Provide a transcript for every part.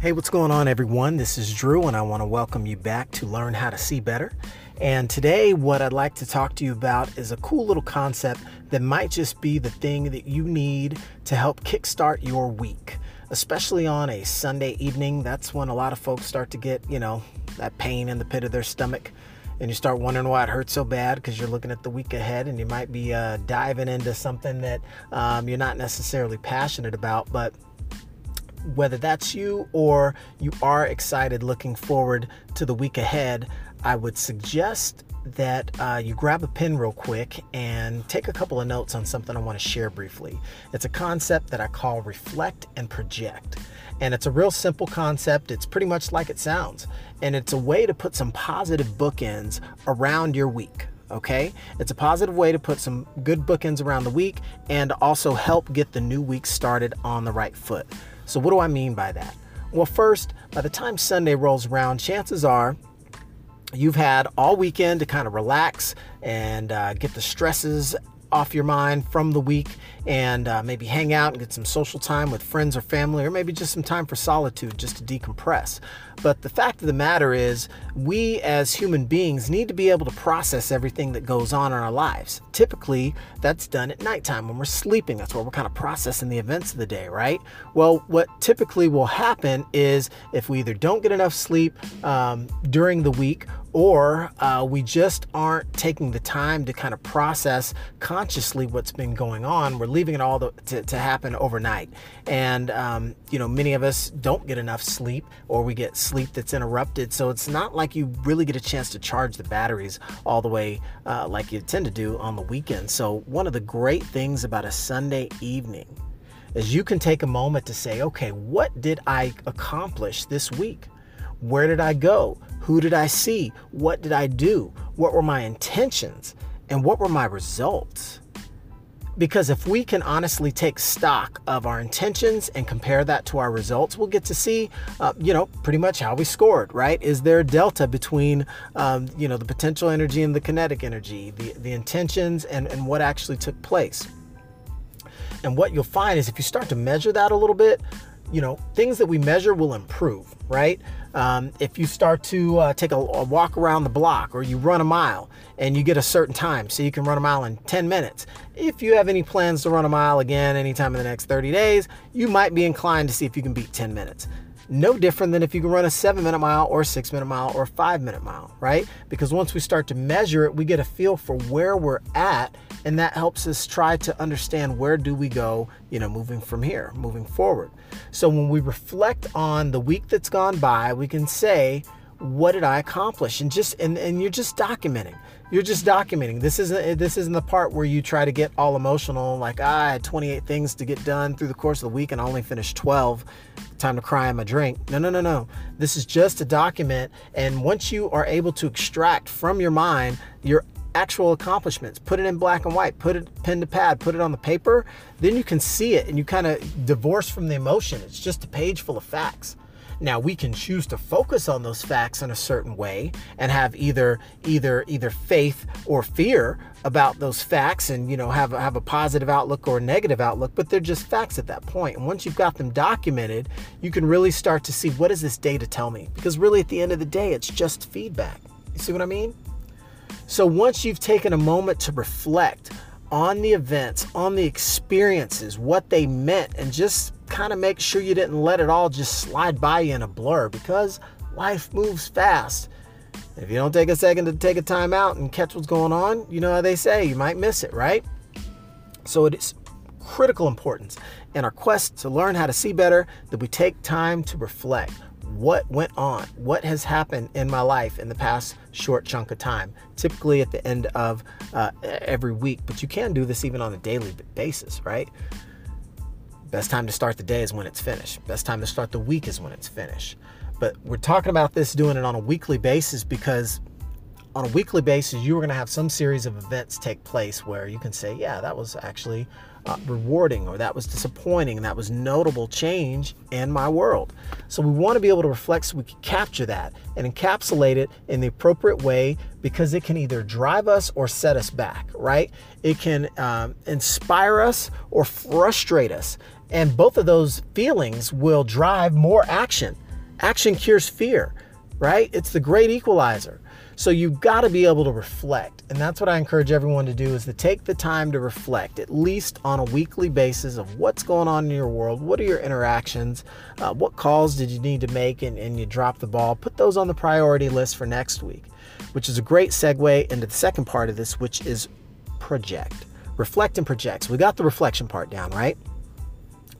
Hey, what's going on, everyone? This is Drew, and I want to welcome you back to Learn How to See Better. And today, what I'd like to talk to you about is a cool little concept that might just be the thing that you need to help kickstart your week, especially on a Sunday evening. That's when a lot of folks start to get, you know, that pain in the pit of their stomach. And you start wondering why it hurts so bad because you're looking at the week ahead and you might be uh, diving into something that um, you're not necessarily passionate about. But whether that's you or you are excited looking forward to the week ahead, I would suggest that uh, you grab a pen real quick and take a couple of notes on something I want to share briefly. It's a concept that I call reflect and project. And it's a real simple concept. It's pretty much like it sounds. And it's a way to put some positive bookends around your week okay? It's a positive way to put some good bookends around the week and also help get the new week started on the right foot. So, what do I mean by that? Well, first, by the time Sunday rolls around, chances are you've had all weekend to kind of relax and uh, get the stresses off your mind from the week and uh, maybe hang out and get some social time with friends or family, or maybe just some time for solitude just to decompress. But the fact of the matter is, we as human beings need to be able to process everything that goes on in our lives. Typically, that's done at nighttime when we're sleeping. That's where we're kind of processing the events of the day, right? Well, what typically will happen is if we either don't get enough sleep um, during the week or uh, we just aren't taking the time to kind of process consciously what's been going on. We're leaving it all to, to, to happen overnight. And, um, you know, many of us don't get enough sleep or we get sleep that's interrupted. So it's not like you really get a chance to charge the batteries all the way uh, like you tend to do on the weekend. So, one of the great things about a Sunday evening is you can take a moment to say, okay, what did I accomplish this week? Where did I go? Who did I see? What did I do? What were my intentions? And what were my results? Because if we can honestly take stock of our intentions and compare that to our results, we'll get to see, uh, you know, pretty much how we scored, right? Is there a delta between, um, you know, the potential energy and the kinetic energy, the, the intentions and, and what actually took place? And what you'll find is if you start to measure that a little bit, you know, things that we measure will improve, right? Um, if you start to uh, take a, a, walk around the block or you run a mile and you get a certain time, so you can run a mile in 10 minutes. If you have any plans to run a mile again anytime in the next 30 days, you might be inclined to see if you can beat 10 minutes no different than if you can run a seven minute mile or a six minute mile or a five minute mile, right? Because once we start to measure it, we get a feel for where we're at, and that helps us try to understand where do we go, you know, moving from here, moving forward. So when we reflect on the week that's gone by, we can say, what did I accomplish? And just and, and you're just documenting. You're just documenting. This isn't this isn't the part where you try to get all emotional, like ah, I had 28 things to get done through the course of the week and I only finished 12. Time to cry in my drink. No, no, no, no. This is just a document. And once you are able to extract from your mind your actual accomplishments, put it in black and white, put it pen to pad, put it on the paper, then you can see it and you kind of divorce from the emotion. It's just a page full of facts. Now we can choose to focus on those facts in a certain way and have either either either faith or fear about those facts and you know have have a positive outlook or a negative outlook but they're just facts at that point. point and once you've got them documented you can really start to see what does this data tell me because really at the end of the day it's just feedback you see what i mean so once you've taken a moment to reflect on the events on the experiences what they meant and just kind of make sure you didn't let it all just slide by you in a blur because life moves fast. If you don't take a second to take a time out and catch what's going on, you know how they say you might miss it, right? So it is critical importance in our quest to learn how to see better that we take time to reflect what went on, what has happened in my life in the past short chunk of time, typically at the end of uh, every week. But you can do this even on a daily basis, right? Best time to start the day is when it's finished. Best time to start the week is when it's finished. But we're talking about this doing it on a weekly basis because on a weekly basis, you are going to have some series of events take place where you can say, yeah, that was actually uh, rewarding or that was disappointing that was notable change in my world. So we want to be able to reflect so we can capture that and encapsulate it in the appropriate way because it can either drive us or set us back, right? It can um, inspire us or frustrate us. And both of those feelings will drive more action. Action cures fear, right? It's the great equalizer. So you've got to be able to reflect. And that's what I encourage everyone to do is to take the time to reflect, at least on a weekly basis of what's going on in your world. What are your interactions? Uh, what calls did you need to make and, and you drop the ball? Put those on the priority list for next week, which is a great segue into the second part of this, which is project. Reflect and project. So we got the reflection part down, right?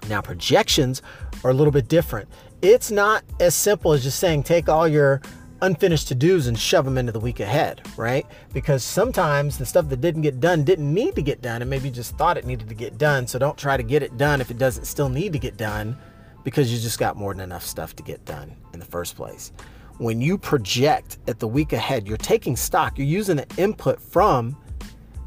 Now, projections are a little bit different. It's not as simple as just saying take all your unfinished to dos and shove them into the week ahead, right? Because sometimes the stuff that didn't get done didn't need to get done and maybe you just thought it needed to get done. So don't try to get it done if it doesn't still need to get done because you just got more than enough stuff to get done in the first place. When you project at the week ahead, you're taking stock, you're using the input from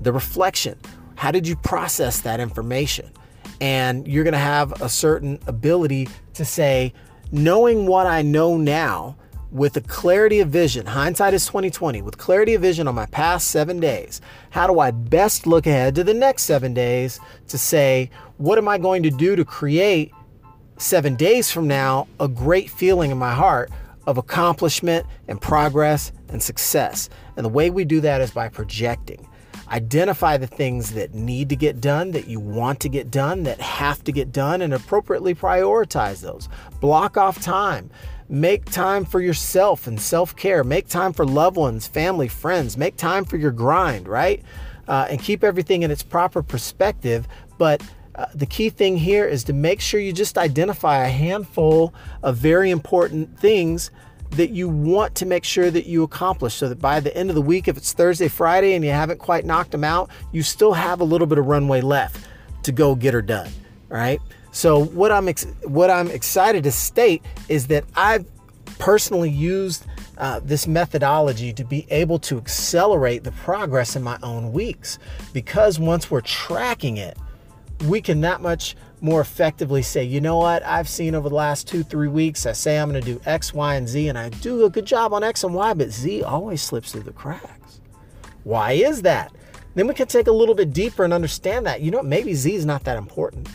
the reflection. How did you process that information? And you're going to have a certain ability to say, knowing what I know now, with a clarity of vision, hindsight is 2020, with clarity of vision on my past seven days, how do I best look ahead to the next seven days to say, what am I going to do to create seven days from now a great feeling in my heart of accomplishment and progress and success? And the way we do that is by projecting. Identify the things that need to get done, that you want to get done, that have to get done, and appropriately prioritize those. Block off time. Make time for yourself and self care. Make time for loved ones, family, friends. Make time for your grind, right? Uh, and keep everything in its proper perspective. But uh, the key thing here is to make sure you just identify a handful of very important things that you want to make sure that you accomplish so that by the end of the week, if it's Thursday, Friday, and you haven't quite knocked them out, you still have a little bit of runway left to go get her done. Right. So what I'm ex- what I'm excited to state is that I've personally used uh, this methodology to be able to accelerate the progress in my own weeks because once we're tracking it, we can that much more effectively say, you know what, I've seen over the last two, three weeks, I say I'm going to do X, Y, and Z, and I do a good job on X and Y, but Z always slips through the cracks. Why is that? Then we can take a little bit deeper and understand that, you know, maybe Z is not that important.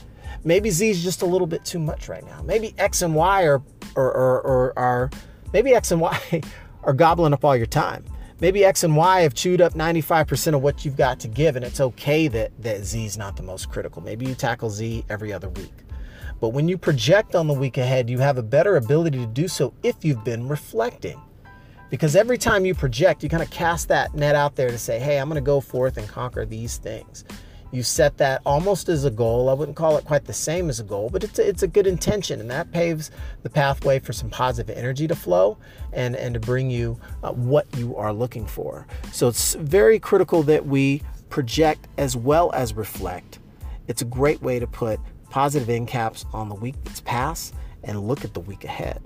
Maybe Z is just a little bit too much right now. Maybe X and Y are, are, are, are maybe X and Y are gobbling up all your time. Maybe X and Y have chewed up 95% of what you've got to give, and it's okay that, that Z is not the most critical. Maybe you tackle Z every other week. But when you project on the week ahead, you have a better ability to do so if you've been reflecting. Because every time you project, you kind of cast that net out there to say, hey, I'm going to go forth and conquer these things. You set that almost as a goal. I wouldn't call it quite the same as a goal, but it's a, it's a good intention, and that paves the pathway for some positive energy to flow and, and to bring you uh, what you are looking for. So it's very critical that we project as well as reflect. It's a great way to put positive end caps on the week that's past and look at the week ahead.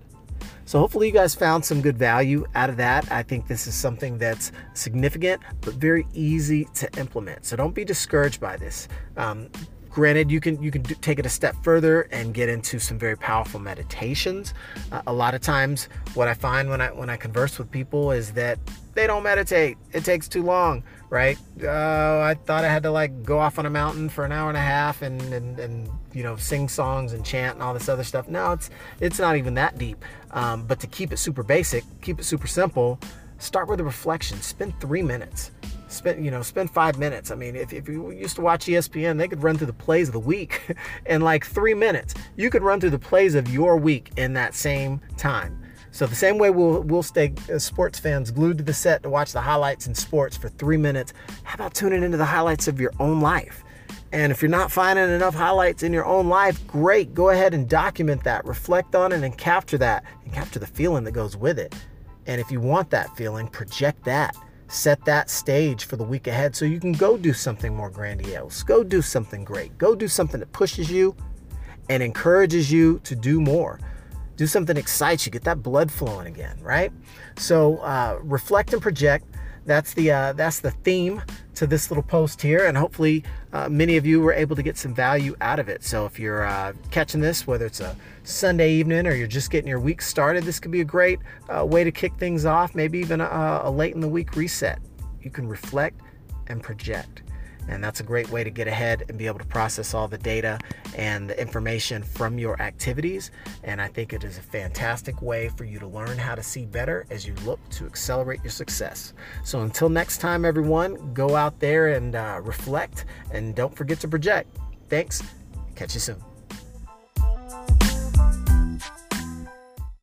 So hopefully you guys found some good value out of that. I think this is something that's significant but very easy to implement. So don't be discouraged by this. Um, granted you can you can do, take it a step further and get into some very powerful meditations. Uh, a lot of times what i find when i when i converse with people is that they don't meditate. It takes too long right? Uh, i thought i had to like go off on a mountain for an hour and a half and, and and you know sing songs and chant and all this other stuff. No it's it's not even that deep. Um, but to keep it super basic keep it super simple start with a reflection. Spend three minutes spend you know spend five minutes. I mean if, if you used to watch espn they could run through the plays of the week in like three minutes. You could run through the plays of your week in that same time. So the same way we'll we'll stay as sports fans glued to the set to watch the highlights in sports for three minutes how about tuning into the highlights of your own life? And if you're not finding enough highlights in your own life great go ahead and document that reflect on it and capture that and capture the feeling that goes with it. And if you want that feeling project that set that stage for the week ahead so you can go do something more grandiose. Go do something great. Go do something that pushes you and encourages you to do more. Do something that excites you. Get that blood flowing again, right? So uh, reflect and project. That's the uh, that's the theme to this little post here, and hopefully uh, many of you were able to get some value out of it. So if you're uh, catching this, whether it's a Sunday evening or you're just getting your week started, this could be a great uh, way to kick things off. Maybe even a, a late in the week reset. You can reflect and project. And that's a great way to get ahead and be able to process all the data and the information from your activities. And I think it is a fantastic way for you to learn how to see better as you look to accelerate your success. So until next time, everyone, go out there and uh, reflect and don't forget to project. Thanks. Catch you soon.